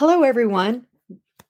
Hello, everyone.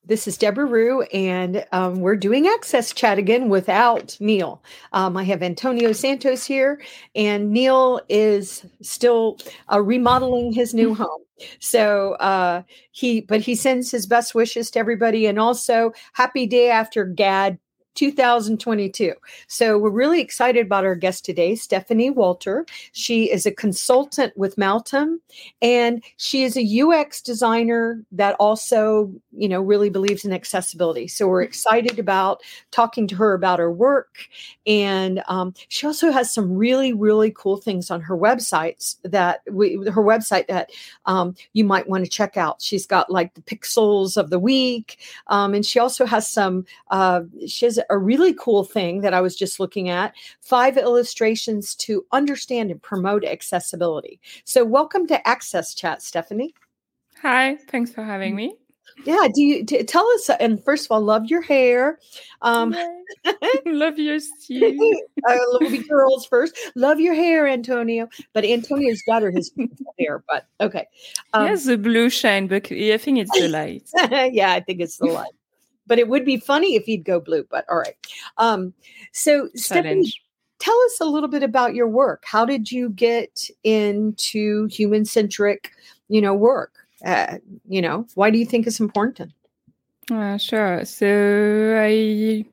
This is Debra Ruh, and um, we're doing Access Chat again without Neil. Um, I have Antonio Santos here, and Neil is still uh, remodeling his new home. So uh, he, but he sends his best wishes to everybody, and also happy day after GAAD 2022. So we're really excited about our guest today, Stephanie Walter. She is a consultant with Maltem and she is a UX designer that also, you know, really believes in accessibility. So we're excited about talking to her about her work. And um, she also has some really, really cool things on her websites that we, her website that um, you might want to check out. She's got like the pixels of the week. Um, and she also has some, uh, she has a really cool thing that I was just looking at five illustrations to understand and promote accessibility. So, welcome to Access Chat, Stephanie. Hi, thanks for having me. Yeah, do you t- tell us? And first of all, love your hair. Um, love your too. uh, love girls first. Love your hair, Antonio. But Antonio's daughter has hair. But okay, um, yes, the blue shine, but I think it's the light. yeah, I think it's the light but it would be funny if he'd go blue. But all right. Um, so Stephanie, tell us a little bit about your work. How did you get into human centric, you know, work? Uh, you know, why do you think it's important? Uh, sure. So I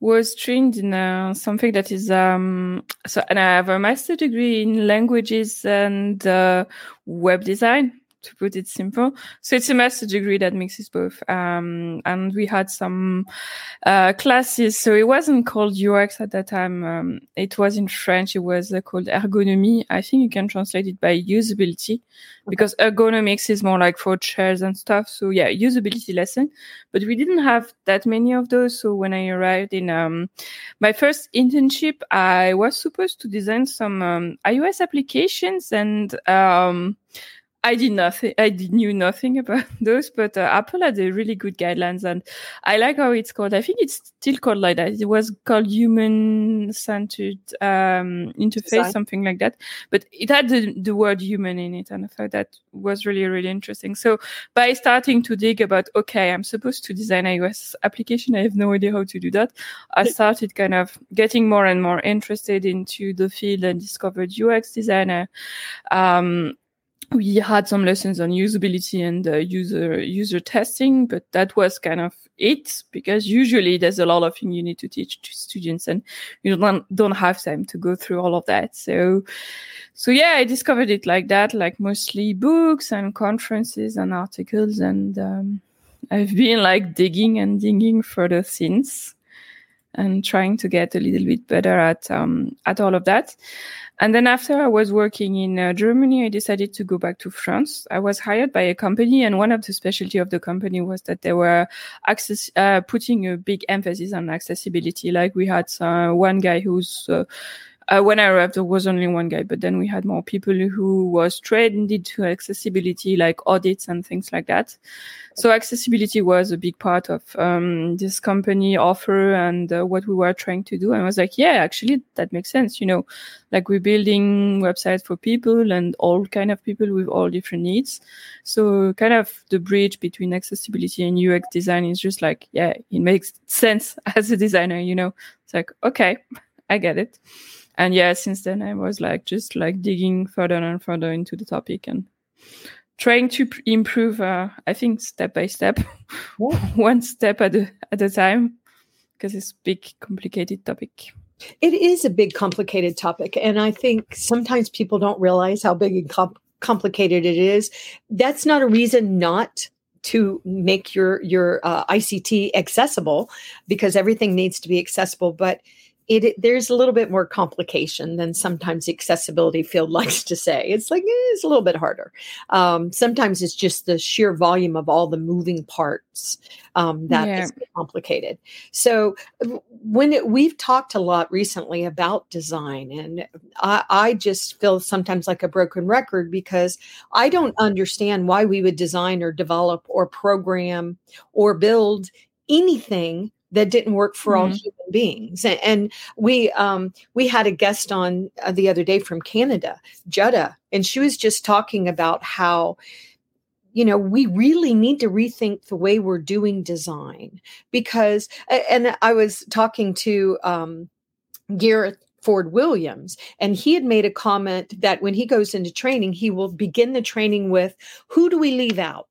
was trained in uh, something that is um so and I have a master degree in languages and uh, web design to put it simple. So it's a master degree that mixes both. Um, and we had some uh, classes. So it wasn't called UX at that time. Um, it was in French. It was uh, called ergonomy. I think you can translate it by usability because ergonomics is more like for chairs and stuff. So yeah, usability lesson. But we didn't have that many of those. So when I arrived in um, my first internship, I was supposed to design some um, iOS applications and um, I did nothing. I did knew nothing about those, but uh, Apple had a really good guidelines, and I like how it's called. I think it's still called like that. It was called human-centered um, interface, something like that. But it had the, the word human in it, and I thought that was really really interesting. So by starting to dig about, okay, I'm supposed to design iOS application. I have no idea how to do that. I started kind of getting more and more interested into the field and discovered UX designer. Um, we had some lessons on usability and uh, user user testing, but that was kind of it because usually there's a lot of things you need to teach to students, and you don't don't have time to go through all of that. So, so yeah, I discovered it like that, like mostly books and conferences and articles, and um, I've been like digging and digging further since and trying to get a little bit better at um, at all of that. And then after I was working in uh, Germany, I decided to go back to France. I was hired by a company, and one of the specialty of the company was that they were access uh, putting a big emphasis on accessibility. Like we had uh, one guy who's uh, when I arrived, there was only one guy, but then we had more people who was trained into accessibility, like audits and things like that. So accessibility was a big part of um, this company offer and uh, what we were trying to do. And I was like, yeah, actually, that makes sense. You know, like we're building websites for people and all kind of people with all different needs. So kind of the bridge between accessibility and UX design is just like, yeah, it makes sense as a designer. You know, it's like, okay, I get it and yeah, since then I was like just like digging further and further into the topic and trying to improve. Uh, I think step by step, one step at a at a time, because it's a big, complicated topic. It is a big, complicated topic, and I think sometimes people don't realize how big and com- complicated it is. That's not a reason not to make your your uh, ICT accessible, because everything needs to be accessible, but it, it, there's a little bit more complication than sometimes the accessibility field likes to say. It's like eh, it's a little bit harder. Um, sometimes it's just the sheer volume of all the moving parts um, that yeah. is complicated. So when it, we've talked a lot recently about design, and I, I just feel sometimes like a broken record because I don't understand why we would design or develop or program or build anything that didn't work for mm-hmm. all human beings. And, and we um, we had a guest on uh, the other day from Canada, Jutta, and she was just talking about how you know, we really need to rethink the way we're doing design because, and I was talking to um, Gareth Ford Williams, and he had made a comment that when he goes into training, he will begin the training with, Who do we leave out?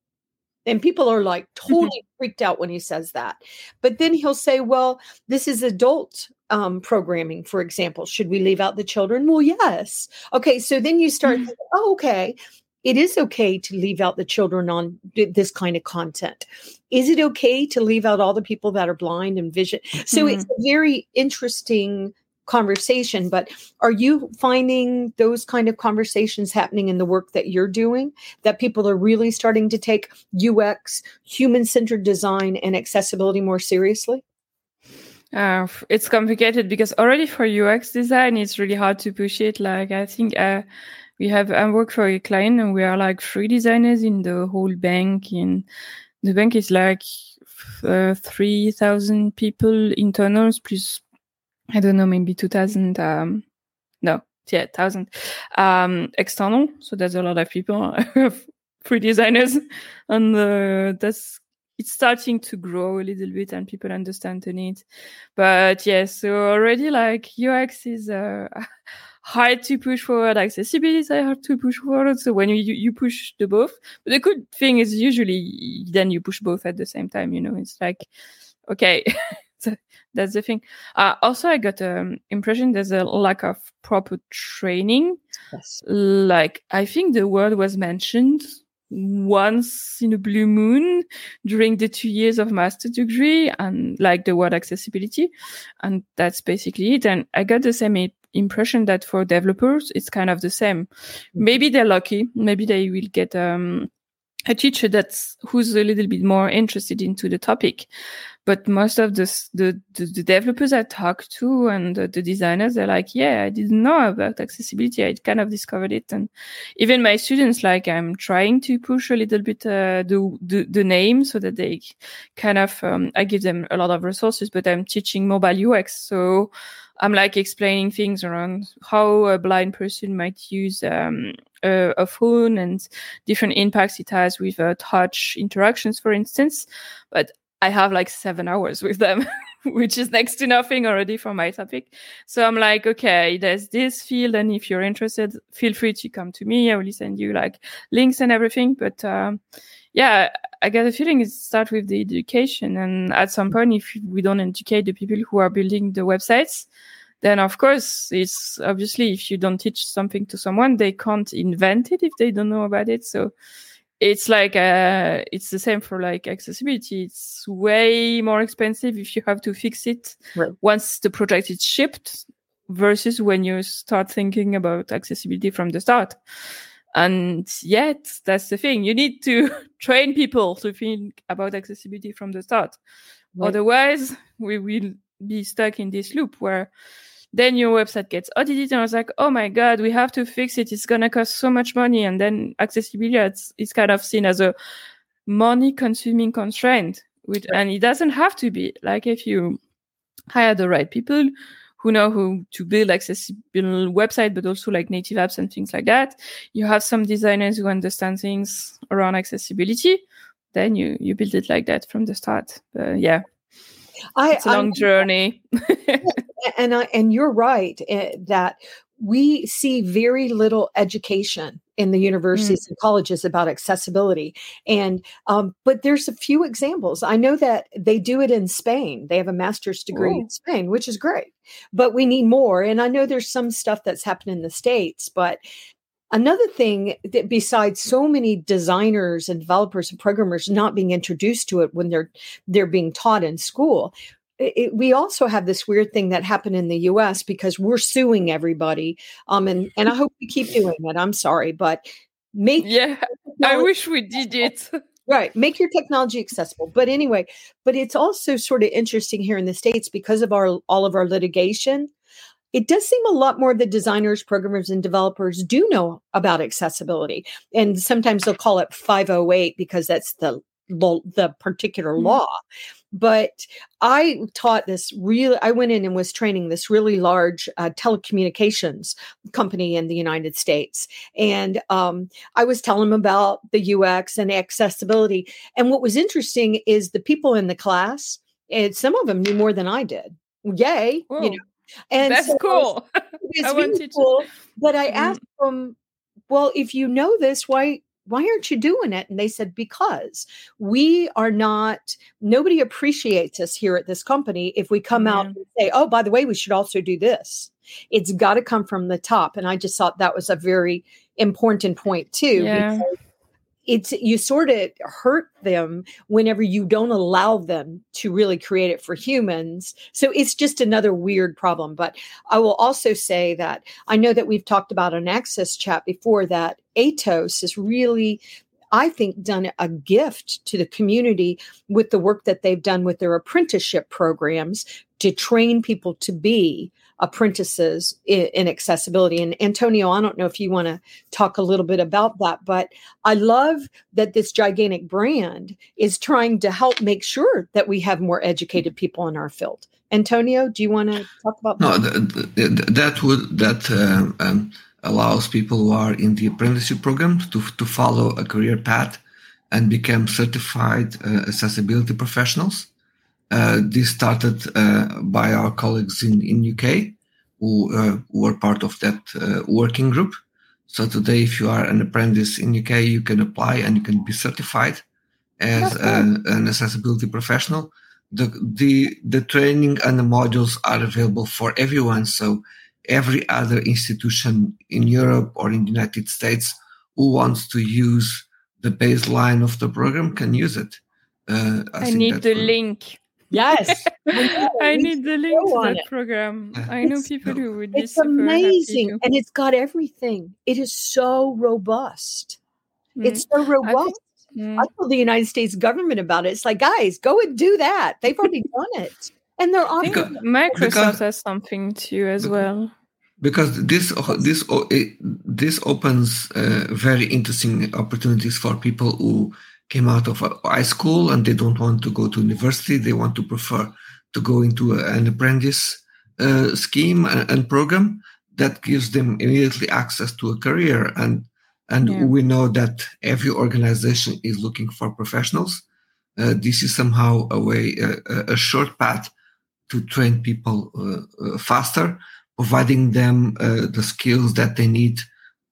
And people are like mm-hmm. totally freaked out when he says that. But then he'll say, Well, this is adult um, programming, for example. Should we leave out the children? Well, yes. Okay. So then you start, mm-hmm. thinking, oh, okay it is okay to leave out the children on this kind of content. Is it okay to leave out all the people that are blind and vision? So mm-hmm. it's a very interesting conversation but are you finding those kind of conversations happening in the work that you're doing that people are really starting to take ux human centered design and accessibility more seriously uh, it's complicated because already for ux design it's really hard to push it like i think uh, we have I work for a client and we are like three designers in the whole bank. And the bank is like uh, three thousand people internals plus I don't know maybe two thousand. Um, no, yeah, thousand um, external. So there's a lot of people. free designers, and uh, that's it's starting to grow a little bit and people understand the need. But yes, yeah, so already like UX is uh, hard to push forward accessibility is hard to push forward so when you you push the both but the good thing is usually then you push both at the same time you know it's like okay that's the thing uh, also i got an um, impression there's a lack of proper training yes. like i think the word was mentioned once in a blue moon during the two years of master degree and like the word accessibility and that's basically it and i got the same impression that for developers it's kind of the same. Mm-hmm. Maybe they're lucky. Maybe they will get um, a teacher that's who's a little bit more interested into the topic. But most of the the, the developers I talk to and the, the, designers, they're like, yeah, I didn't know about accessibility. I kind of discovered it, and even my students, like, I'm trying to push a little bit uh, the, the, the name so that they kind of um, I give them a lot of resources, but I'm teaching mobile UX, so I'm like explaining things around how a blind person might use um, a, a, phone and different impacts it has with uh, touch interactions, for instance. But I have like seven hours with them, which is next to nothing already for my topic. So I'm like, okay, there's this field, and if you're interested, feel free to come to me. I will send you like links and everything. But um, yeah, I get a feeling it starts with the education. And at some point, if we don't educate the people who are building the websites, then of course it's obviously if you don't teach something to someone, they can't invent it if they don't know about it. So it's like uh, it's the same for like accessibility. It's way more expensive if you have to fix it right. once the project is shipped versus when you start thinking about accessibility from the start. And yet, that's the thing. You need to train people to think about accessibility from the start. Right. Otherwise, we will be stuck in this loop where then your website gets audited. And I was like, oh my God, we have to fix it. It's going to cost so much money. And then accessibility is kind of seen as a money consuming constraint. With, right. And it doesn't have to be like if you hire the right people who know who to build accessible website, but also like native apps and things like that. You have some designers who understand things around accessibility. Then you you build it like that from the start. Uh, yeah, I, it's a long I, journey. and I, and you're right uh, that we see very little education in the universities mm. and colleges about accessibility and um, but there's a few examples i know that they do it in spain they have a master's degree Ooh. in spain which is great but we need more and i know there's some stuff that's happened in the states but another thing that besides so many designers and developers and programmers not being introduced to it when they're they're being taught in school it, we also have this weird thing that happened in the U.S. because we're suing everybody, um, and and I hope we keep doing it. I'm sorry, but make yeah, I wish we did it. right, make your technology accessible. But anyway, but it's also sort of interesting here in the states because of our all of our litigation. It does seem a lot more of the designers, programmers, and developers do know about accessibility, and sometimes they'll call it 508 because that's the the particular mm-hmm. But I taught this really, I went in and was training this really large uh, telecommunications company in the United States. And um, I was telling them about the UX and accessibility. And what was interesting is the people in the class, and some of them knew more than I did. Yay. Whoa. You know, and That's so cool. it's I want really cool. But I Mm. asked them, well, if you know this, why why aren't you doing it? And they said, because we are not, nobody appreciates us here at this company if we come out and say, oh, by the way, we should also do this. It's got to come from the top. And I just thought that was a very important point too. Yeah. because It's you sort of hurt them whenever you don't allow them to really create it for humans. So it's just another weird problem. But I will also say that I know that we've talked about an access chat before that Atos is really, I think, done a gift to the community with the work that they've done with their apprenticeship programs to train people to be apprentices in, in accessibility. And Antonio, I don't know if you want to talk a little bit about that, but I love that this gigantic brand is trying to help make sure that we have more educated people in our field. Antonio, do you want to talk about No, that? th- th- th- that would that um, um, allows people who are in the apprenticeship program to to follow a career path and become certified uh, accessibility professionals. Uh, this started uh, by our colleagues in in UK who, uh, who were part of that uh, working group. So today, if you are an apprentice in UK, you can apply and you can be certified as That's an, accessibility professional the the the training and the modules are available for everyone so every other institution in europe or in the united states who wants to use the baseline of the program can use it uh, I, think need the will- link. Yes. know, I need the link to that it. program. Yeah. I know It's- people who would be It's amazing. happy And it's got everything. It is so robust. to. It's so robust. Mm, I told the United States government about it. It's like, guys, go and do that. They've already done it. And they're I think Because- Microsoft because- has something too as well. because this this this opens uh, very interesting opportunities for people who came out of high school and they don't want to go to university. They want to prefer to go into an apprentice uh, scheme and, and program that gives them immediately access to a career. And and Yeah. we know that every organization is looking for professionals. Uh, this is somehow a way a, a- short path to train people uh, uh, faster providing them uh, the skills that they need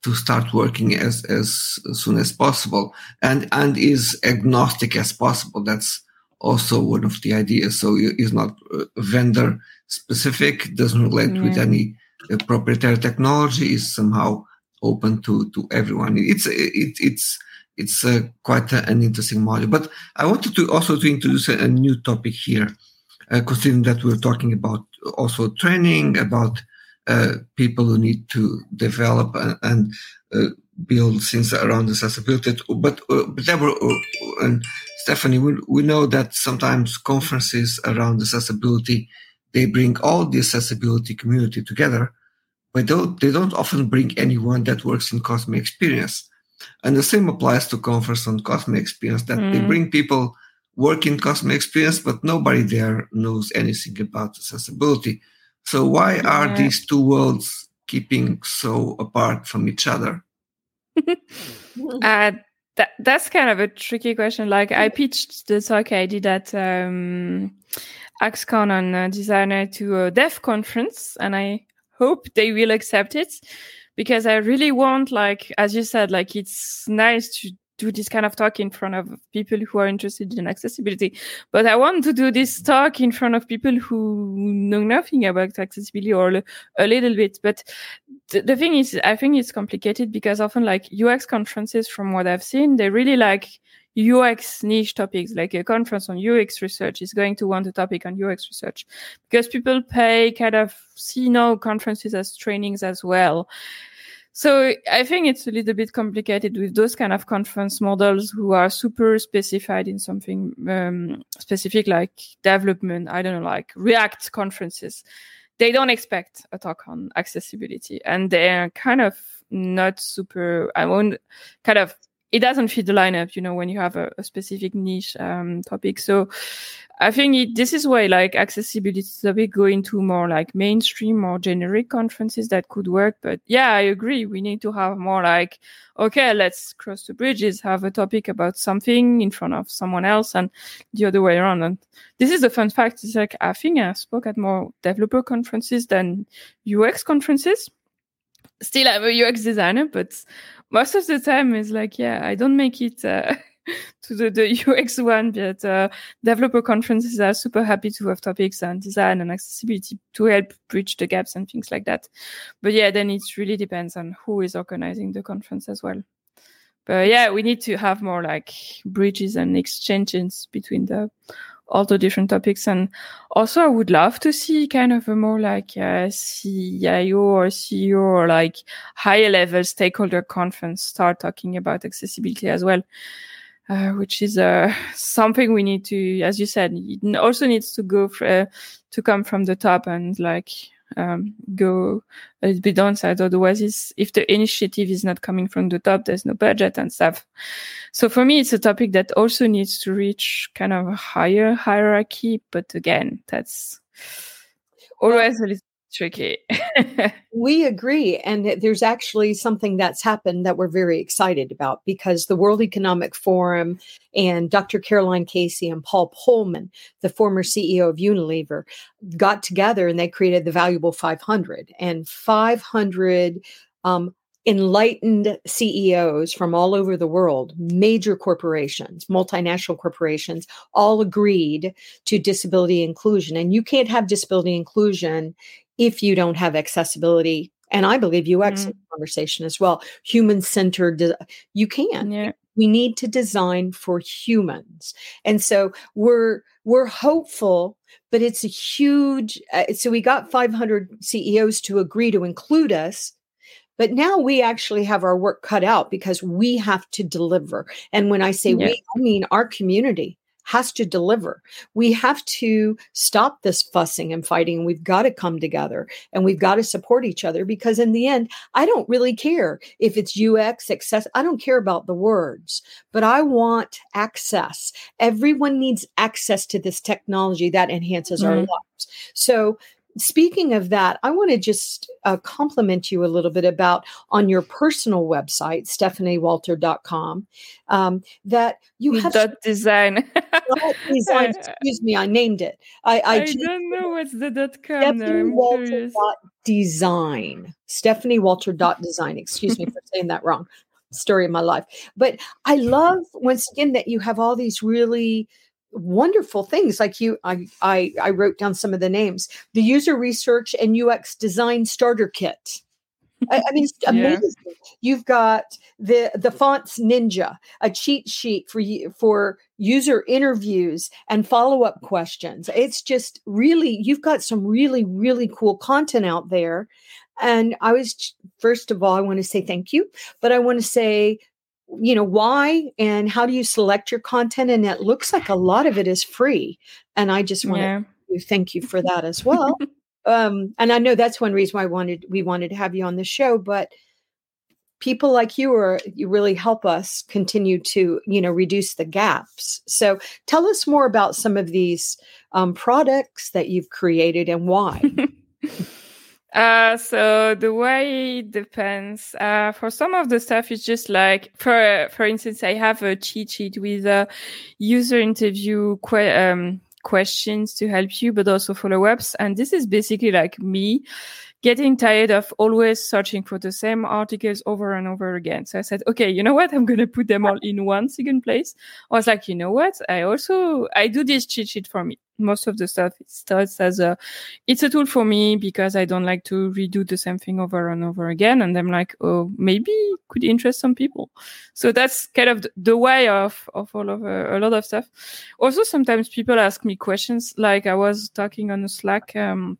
to start working as as soon as possible. And and is agnostic as possible. That's also one of the ideas. So it is not uh, vendor specific doesn't relate with any uh, proprietary technology is somehow open to to everyone. It's it, it's it's uh, quite a- an interesting module. But i wanted to also to introduce a, a new topic here uh, considering that we're talking about also training about uh, people who need to develop and, and uh, build things around accessibility. But, uh, but Deborah uh, and Stephanie, we, we know that sometimes conferences around accessibility they bring all the accessibility community together, but don't, they don't often bring anyone that works in Customer Experience. And the same applies to conference on Customer Experience that they Mm. bring people work in Customer Experience, but nobody there knows anything about accessibility. So why are Yeah. these two worlds keeping so apart from each other? Uh, that that's kind of a tricky question. Like I pitched the talk I did at um, axe-con on uh, designer to a dev conference, and I hope they will accept it because I really want, like as you said, like it's nice to do this kind of talk in front of people who are interested in accessibility, but I want to do this talk in front of people who know nothing about accessibility or a, little bit, but the, the thing is, I think it's complicated because often like UX conferences, from what I've seen, they really like UX niche topics. Like a conference on UX research is going to want a topic on UX research because people pay kind of see no conferences as trainings as well. So I think it's a little bit complicated with those kind of conference models who are super specified in something um, specific like development. I don't know, like React conferences they don't expect a talk on accessibility and they're kind of not super i won't kind of it doesn't fit the lineup, you know, when you have a, a specific niche um, topic. So I think it, this is why like accessibility topic go into more like mainstream or generic conferences that could work. But yeah, I agree. We need to have more like, okay, let's cross the bridges, have a topic about something in front of someone else and the other way around. And this is the fun fact. It's like, I think I spoke at more developer conferences than UX conferences still I'm a UX designer, but most of the time is like, yeah, I don't make it uh, to the, the UX one, but uh, developer conferences are super happy to have topics on design and accessibility to help bridge the gaps and things like that. But yeah, then it really depends on who is organizing the conference as well. But yeah, we need to have more like bridges and exchanges between the all the different topics. And also, I would love to see kind of a more like a CIO or CEO or like higher level stakeholder conference start talking about accessibility as well. Uh, which is uh, something we need to, as you said, it also needs to go for, uh, to come from the top and like um, go a little bit downside. Otherwise, if the initiative is not coming from the top, there's no budget and stuff. So for me, it's a topic that also needs to reach kind of a higher hierarchy. But again, that's always a little tricky. we agree. And there's actually something that's happened that we're very excited about because the World Economic Forum and Dr. Caroline Casey and Paul Polman, the former CEO of Unilever, got together and they created the Valuable 500. And 500 um, enlightened CEOs from all over the world, major corporations, multinational corporations, all agreed to disability inclusion. And you can't have disability inclusion if you don't have accessibility and i believe ux mm-hmm. conversation as well human centered de- you can yeah. we need to design for humans and so we're we're hopeful but it's a huge uh, so we got 500 ceos to agree to include us but now we actually have our work cut out because we have to deliver and when i say yeah. we i mean our community has to deliver. We have to stop this fussing and fighting. And we've got to come together and we've got to support each other because, in the end, I don't really care if it's UX, access. I don't care about the words, but I want access. Everyone needs access to this technology that enhances mm-hmm. our lives. So, speaking of that, I want to just uh, compliment you a little bit about on your personal website, stephaniewalter.com, um, that you have dot design. design. Excuse me, I named it. I, I, I don't know what's the dot com. Stephanie dot design. Stephanie Walter dot design. Excuse me for saying that wrong. Story of my life. But I love once again that you have all these really wonderful things like you I, I i wrote down some of the names the user research and ux design starter kit I, I, mean, it's amazing. Yeah. You've got the the fonts ninja, a cheat sheet for you for user interviews and follow up questions. It's just really you've got some really really cool content out there. And I was first of all, I want to say thank you, but I want to say you know why and how do you select your content? And it looks like a lot of it is free and i just want yeah. to thank you for that as well. Um and i know that's one reason why i wanted we wanted to have you on the show but people like you are you really help us continue to you know reduce the gaps. So tell us more about some of these um, products that you've created and why Uh, so the way it depends. Uh, for some of the stuff, it's just like, for, for instance, I have a cheat sheet with a user interview, que- um, questions to help you, but also follow ups. And this is basically like me getting tired of always searching for the same articles over and over again. So I said, okay, you know what? I'm going to put them all in one second place. I was like, you know what? I also, I do this cheat sheet for me. Most of the stuff it starts as a, it's a tool for me because I don't like to redo the same thing over and over again. And I'm like, oh, maybe could interest some people. So that's kind of the way of, of all of uh, a lot of stuff. Also, sometimes people ask me questions like I was talking on Slack, um,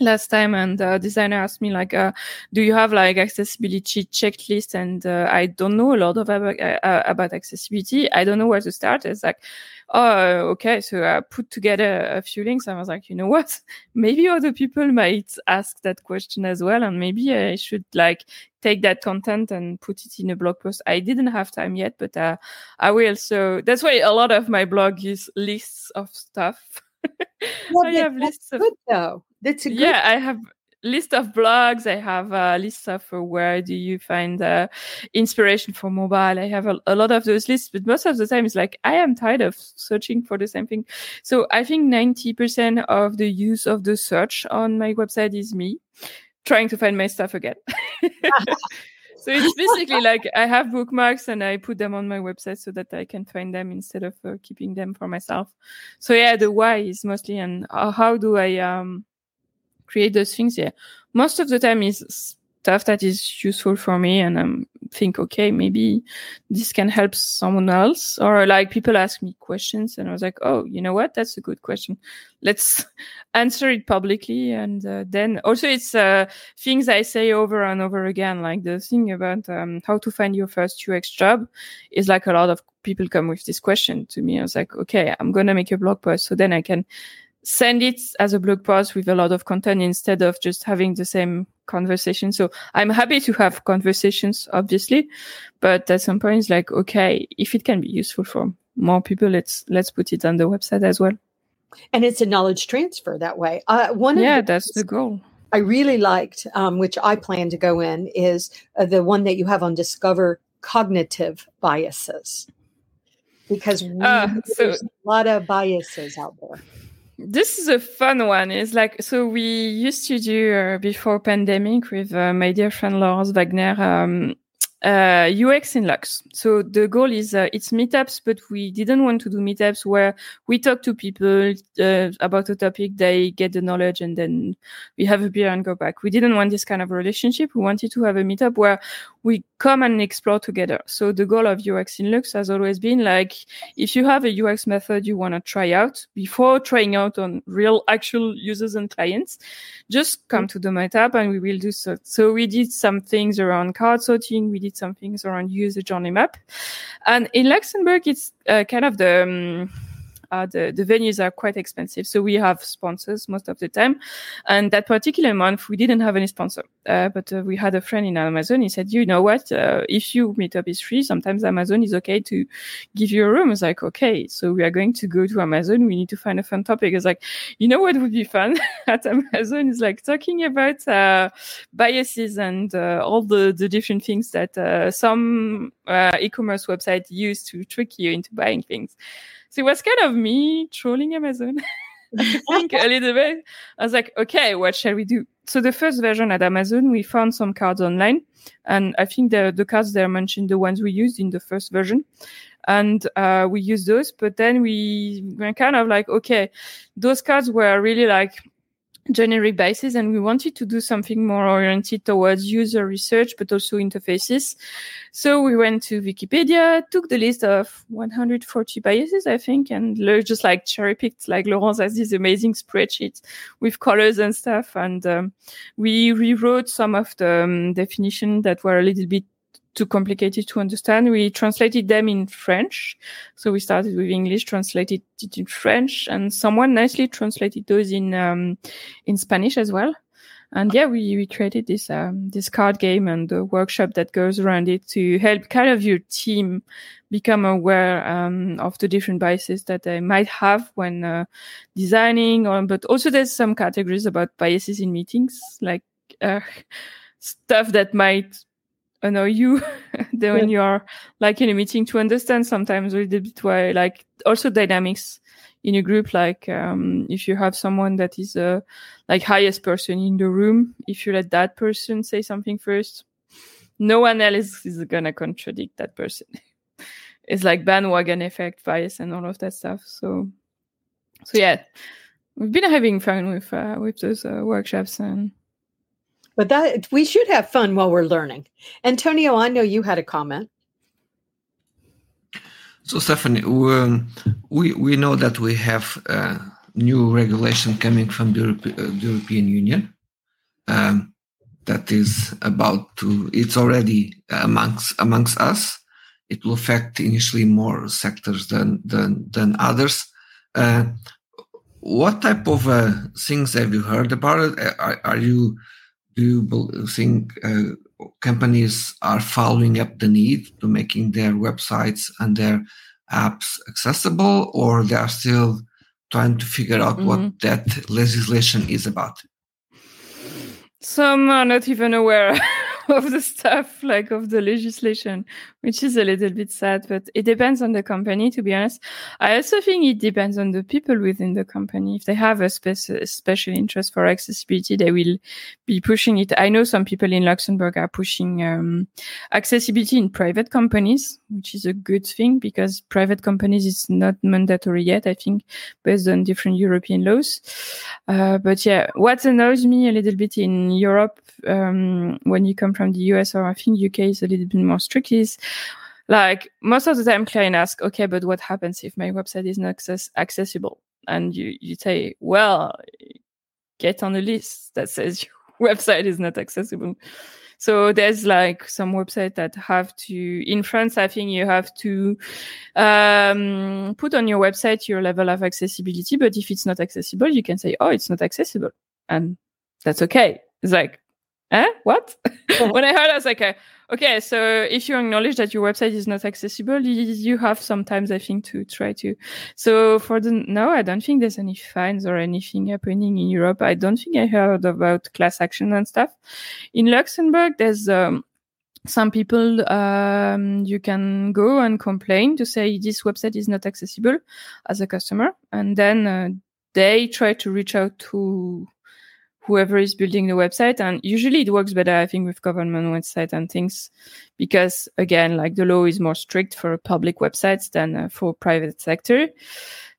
last time and the designer asked me like uh, do you have like accessibility checklist? And uh, i don't know a lot of about, uh, about accessibility. I don't know where to start. It's like oh okay so i put together a few links. I was like you know what? Maybe other people might ask that question as well and maybe i should like take that content and put it in a blog post. I didn't have time yet but uh, i will. So that's why a lot of my blog is lists of stuff well, I have lists of good, though. That's a good yeah. I have list of blogs. I have a list of uh, where do you find uh, inspiration for mobile. I have a, a, lot of those lists, but most of the time it's like I am tired of searching for the same thing. So I think ninety percent of the use of the search on my website is me trying to find my stuff again. so it's basically like I have bookmarks and I put them on my website so that I can find them instead of uh, keeping them for myself. So yeah, the why is mostly and uh, how do I um, create those things? Yeah, most of the time is stuff that is useful for me and I'm think, okay, maybe this can help someone else. Or like people ask me questions and I was like, oh, you know what? That's a good question. Let's answer it publicly. And uh, then also it's uh, things I say over and over again. Like the thing about um, how to find your first UX job is like a lot of people come with this question to me. I was like, okay, I'm going to make a blog post. So then I can send it as a blog post with a lot of content instead of just having the same conversation. So I'm happy to have conversations, obviously, but at some point it's like, okay, if it can be useful for more people, let's let's put it on the website as well. And it's a knowledge transfer that way. Uh, one yeah, the that's the goal. I really liked, um, which I plan to go in, is uh, the one that you have on discover cognitive biases because uh, so, there's a lot of biases out there this is a fun one. It's like so we used to do uh, before pandemic with uh, my dear friend Laurence Wagner um, uh, UX in Lux. So the goal is uh, it's meetups, but we didn't want to do meetups where we talk to people uh, about a topic, they get the knowledge, and then we have a beer and go back. We didn't want this kind of relationship. We wanted to have a meetup where we come and explore together. So the goal of UX in Lux has always been like, if you have a UX method you want to try out before trying out on real actual users and clients, just come to the meetup and we will do so. So we did some things around card sorting. We did some things around user journey map. And in Luxembourg, it's uh, kind of the, um, uh, the, the venues are quite expensive. So we have sponsors most of the time. And that particular month, we didn't have any sponsor. Uh, but uh, we had a friend in Amazon. He said, you know what? Uh, if you meet up is free, sometimes Amazon is okay to give you a room. It's like, okay, so we are going to go to Amazon. We need to find a fun topic. It's like, you know what would be fun at Amazon is like talking about uh, biases and uh, all the, the different things that some e-commerce website use to trick you into buying things. So it was kind of me trolling Amazon. I think a little bit. I was like, okay, what shall we do? So the first version at Amazon, we found some cards online, and I think the the cards there mentioned the ones we used in the first version, and uh, we used those. But then we were kind of like, okay, those cards were really like generic basis and we wanted to do something more oriented towards user research but also interfaces. So we went to wikipedia took the list of 140 biases i think and just like cherry picked like laurence has this amazing spreadsheet with colors and stuff. And um, we rewrote some of the um, definition that were a little bit too complicated to understand. We translated them in French. So we started with English, translated it in French, and someone nicely translated those in um, in Spanish as well. And yeah, we, we created this um, this card game and the workshop that goes around it to help kind of your team become aware um, of the different biases that they might have when uh, designing. Or but also there's some categories about biases in meetings, like uh, stuff that might annoy you then when you are like in a meeting to understand sometimes a little bit why like also dynamics in a group like um, if you have someone that is uh, like highest person in the room if you let that person say something first no one else is gonna contradict that person. It's like bandwagon effect bias and all of that stuff. So so yeah we've been having fun with uh, with those uh, workshops and but that we should have fun while we're learning. Antonio, I know you had a comment. So Stephanie, um, we we know that we have uh, new regulation coming from the, Europe, uh, the European Union um, that is about to. It's already amongst amongst us. It will affect initially more sectors than than than others. Uh, what type of uh, things have you heard about it? Are, are you do you think uh, companies are following up the need to making their websites and their apps accessible, or they are still trying to figure out mm-hmm. what that legislation is about? Some are not even aware of the stuff, like of the legislation, which is a little bit sad, but it depends on the company, to be honest. I also think it depends on the people within the company. If they have a spe- special interest for accessibility, they will be pushing it. I know some people in Luxembourg are pushing um, accessibility in private companies, which is a good thing because private companies is not mandatory yet, I think, based on different European laws. Uh, but yeah, what annoys me a little bit in Europe um, when you come from the US or I think UK is a little bit more strict is like most of the time client ask, okay, but what happens if my website is not access- accessible? And you, you say, well, get on a list that says your website is not accessible. So there's like some websites that have to, in France, I think you have to um, put on your website your level of accessibility. But if it's not accessible, you can say, oh, it's not accessible. And that's okay. It's like, eh, what? when I heard, I was like, uh, okay, so if you acknowledge that your website is not accessible, you have sometimes, I think, to try to. So for the no, I don't think there's any fines or anything happening in Europe. I don't think I heard about class action and stuff. In Luxembourg, there's um, some people um, you can go and complain to say this website is not accessible as a customer, and then uh, they try to reach out to whoever is building the website. And usually it works better, I think, with government website and things, because again, like the law is more strict for public websites than uh, for private sector.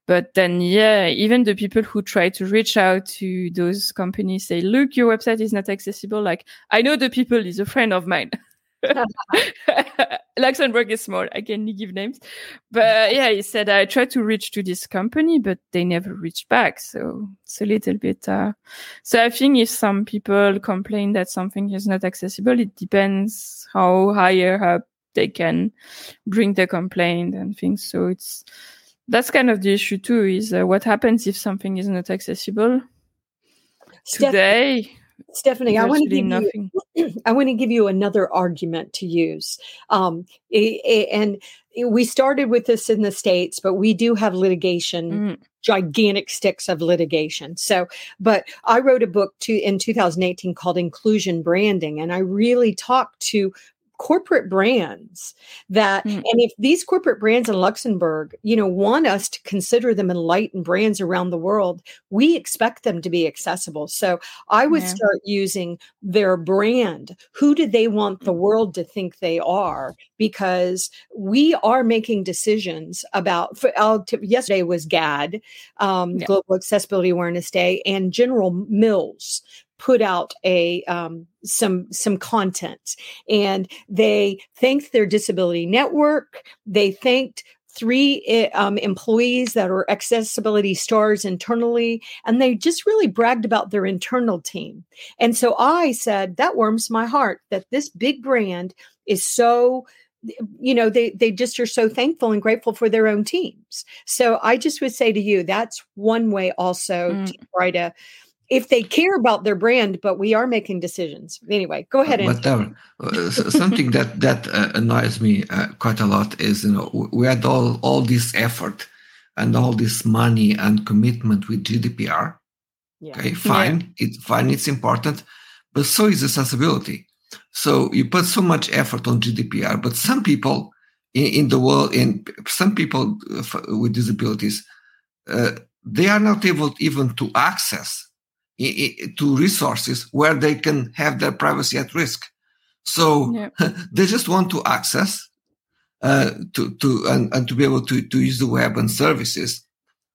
But then, yeah, even the people who try to reach out to those companies say, look, your website is not accessible. Like, I know the people is a friend of mine. Luxembourg is small. I can give names, but yeah, he said I tried to reach to this company, but they never reached back. So it's a little bit. Uh, so I think if some people complain that something is not accessible, it depends how higher up they can bring the complaint and things. So it's that's kind of the issue too. Is uh, what happens if something is not accessible today? Stephanie, I want to give nothing. you. I want to give you another argument to use. Um, and we started with this in the states, but we do have litigation, mm. gigantic sticks of litigation. So, but I wrote a book to in 2018 called Inclusion Branding, and I really talked to corporate brands that mm. and if these corporate brands in Luxembourg, you know, want us to consider them enlightened brands around the world, we expect them to be accessible. So I would yeah. start using their brand. Who do they want the mm. world to think they are? Because we are making decisions about. For, uh, yesterday was GAAD, um, yeah. Global Accessibility Awareness Day, and General Mills put out a um, some some content. And they thanked their disability network. They thanked three eh, um, employees that are accessibility stars internally and they just really bragged about their internal team. And so i said that warms my heart that this big brand is so you know they they just are so thankful and grateful for their own teams. So i just would say to you that's one way also mm. to try to if they care about their brand, but we are making decisions. Anyway, go ahead. But uh, something that that uh, annoys me uh, quite a lot is you know we had all all this effort and all this money and commitment with GDPR. Yeah. Okay, fine, yeah. it's fine, it's important, but so is accessibility. So you put so much effort on GDPR, but some people in, in the world, in some people uh, with disabilities, uh, they are not able even to access to resources where they can have their privacy at risk. So yep. they just want to access uh, to to and, and to be able to to use the web and services.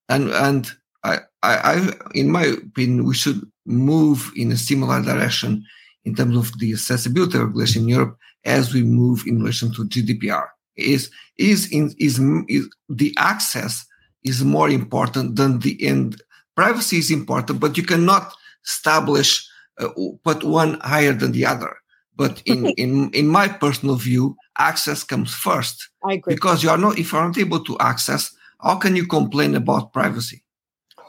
And and I, I, I in my opinion we should move in a similar direction in terms of the accessibility regulation in Europe as we move in relation to GDPR. Is is in is, is the access is more important than the end privacy is important, but you cannot establish uh, put one higher than the other. But in, in in my personal view, access comes first. I agree. Because you are not if you aren't able to access, how can you complain about privacy?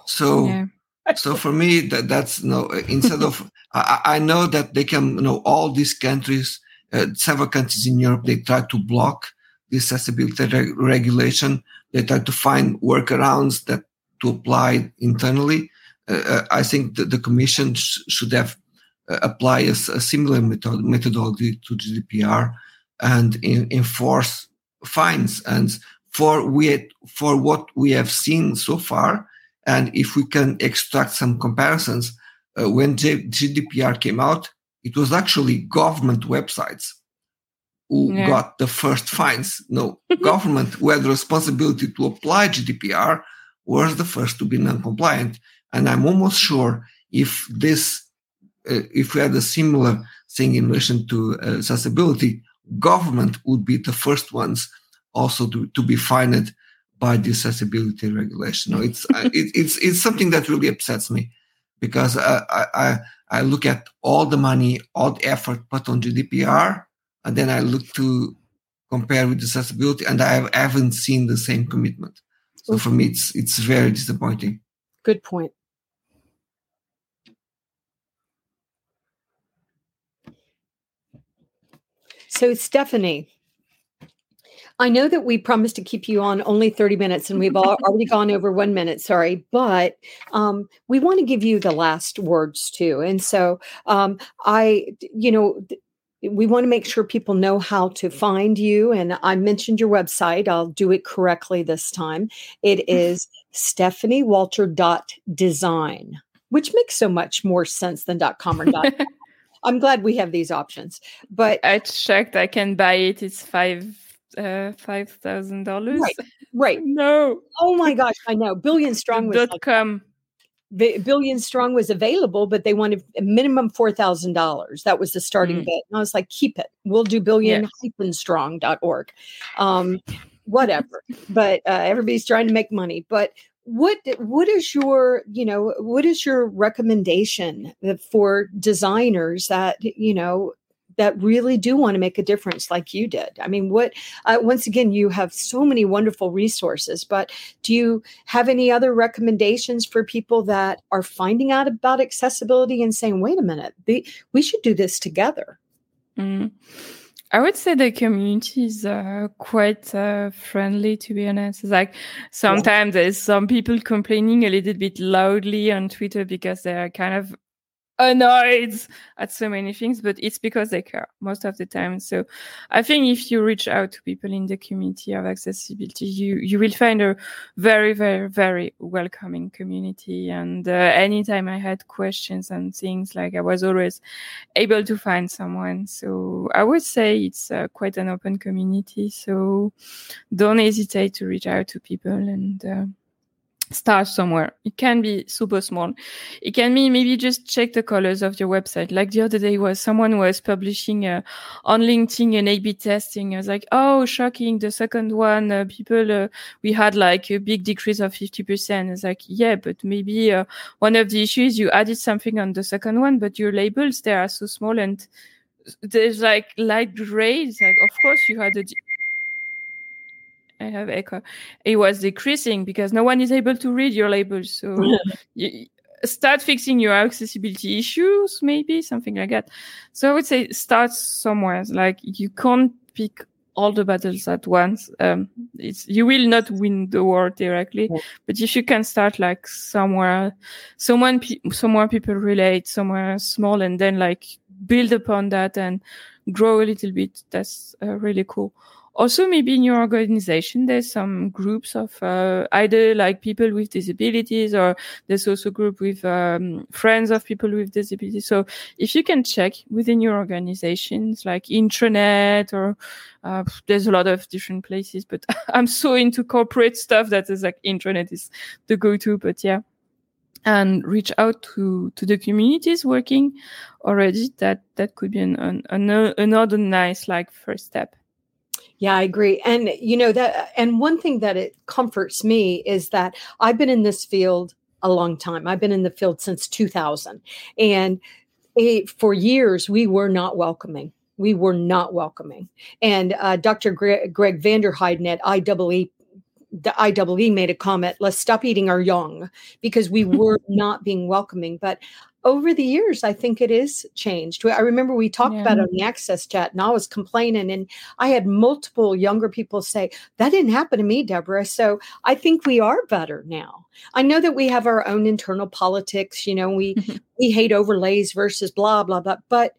So yeah. so for me that that's you no know, instead of I, I, know that they can you know all these countries uh, several countries in Europe they try to block the accessibility re- regulation they try to find workarounds that to apply internally uh, uh I think that the Commission sh- should have uh, apply a, a similar method- methodology to GDPR and in, enforce fines and for we for what we have seen so far and if we can extract some comparisons, uh, when G- GDPR came out, it was actually government websites who yeah. got the first fines. No, government who had the responsibility to apply GDPR was the first to be non-compliant. And I'm almost sure if this, uh, if we had a similar thing in relation to uh, accessibility, government would be the first ones also to, to be fined by the accessibility regulation. No, it's it, it's it's something that really upsets me because I, I I look at all the money, all the effort put on GDPR, and then I look to compare with the accessibility, and I haven't seen the same commitment. So for me, it's it's very disappointing. Good point. So Stephanie, I know that we promised to keep you on only 30 minutes and we've already gone over one minute, sorry, but um, we want to give you the last words too. And so um, I, you know, we want to make sure people know how to find you. And I mentioned your website. I'll do it correctly this time. It is stephaniewalter.design, which makes so much more sense than .com or .com. I'm glad we have these options. But I checked, I can buy it. It's five uh, five thousand dollars. Right. Right. No. Oh my gosh, I know. Billion Strong was dot like, com. Billion Strong was available, but they wanted a minimum four thousand dollars. That was the starting mm. bid. And I was like, keep it. We'll do billion yeah. strong.org. Um, whatever. but uh, everybody's trying to make money. But what what is your you know what is your recommendation for designers that you know that really do want to make a difference like you did i mean what uh, once again you have so many wonderful resources but do you have any other recommendations for people that are finding out about accessibility and saying wait a minute they, we should do this together mm. I would say the community is uh, quite uh, friendly, to be honest. It's like sometimes yeah. there's some people complaining a little bit loudly on Twitter because they are kind of annoyed at so many things, but it's because they care most of the time. So I think if you reach out to people in the community of accessibility, you, you will find a very, very, very welcoming community. And uh, anytime I had questions and things like I was always able to find someone. So I would say it's uh, quite an open community. So don't hesitate to reach out to people and, uh, start somewhere. It can be super small. It can be maybe just check the colors of your website. Like the other day was someone was publishing uh, on LinkedIn an A/B testing. I was like, oh, shocking! The second one, uh, people uh, we had like a big decrease of fifty percent. It's like, yeah, but maybe uh, one of the issues you added something on the second one, but your labels they are so small and there's like light gray. It's like, of course you had a I have echo. It was decreasing because no one is able to read your labels. So you start fixing your accessibility issues, maybe something like that. So I would say start somewhere. Like you can't pick all the battles at once. Um, it's you will not win the war directly, yeah. but if you can start like somewhere, someone, somewhere people relate, somewhere small, and then like build upon that and grow a little bit. That's uh, really cool also maybe in your organization there's some groups of uh, either like people with disabilities or there's also group with um, friends of people with disabilities. So if you can check within your organizations like intranet or uh, there's a lot of different places but i'm so into corporate stuff that is like intranet is the go-to but yeah. And reach out to to the communities working already that that could be an, an, an another nice like first step yeah, I agree. And you know that and one thing that it comforts me is that I've been in this field a long time. I've been in the field since 2000. And it, for years, we were not welcoming. We were not welcoming. And uh, Dr. Greg, Greg Vanderheiden at IEE the IEE made a comment, let's stop eating our young because we were not being welcoming. But over the years, I think it is changed. I remember we talked yeah. about it on the access chat and I was complaining and I had multiple younger people say, that didn't happen to me, Debra. So I think we are better now. I know that we have our own internal politics, you know, we mm-hmm. we hate overlays versus blah, blah, blah, but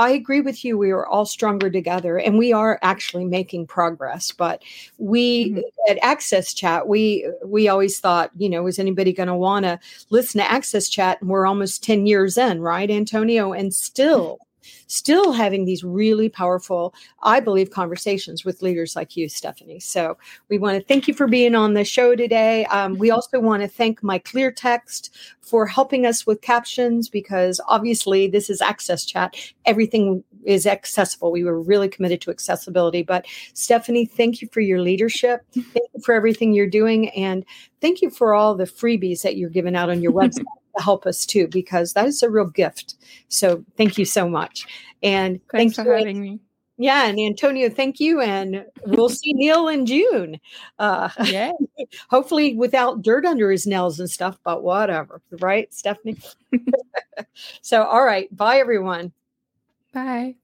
I agree with you. We are all stronger together and we are actually making progress. But we mm-hmm. at Access Chat, we we always thought, you know, is anybody going to want to listen to Access Chat? And we're almost 10 years in, right, Antonio? And still still having these really powerful, I believe, conversations with leaders like you, Stephanie. So we want to thank you for being on the show today. Um, we also want to thank MyClearText for helping us with captions because obviously this is Access Chat. Everything is accessible. We were really committed to accessibility. But Stephanie, thank you for your leadership. Thank you for everything you're doing. And thank you for all the freebies that you're giving out on your website help us too, because that is a real gift. So thank you so much. And thanks, for having me. Yeah, and Antonio, thank you, and we'll see Neil in June. Uh, yeah, hopefully without dirt under his nails and stuff, but whatever, right, Stephanie? so, all right, bye, everyone. Bye.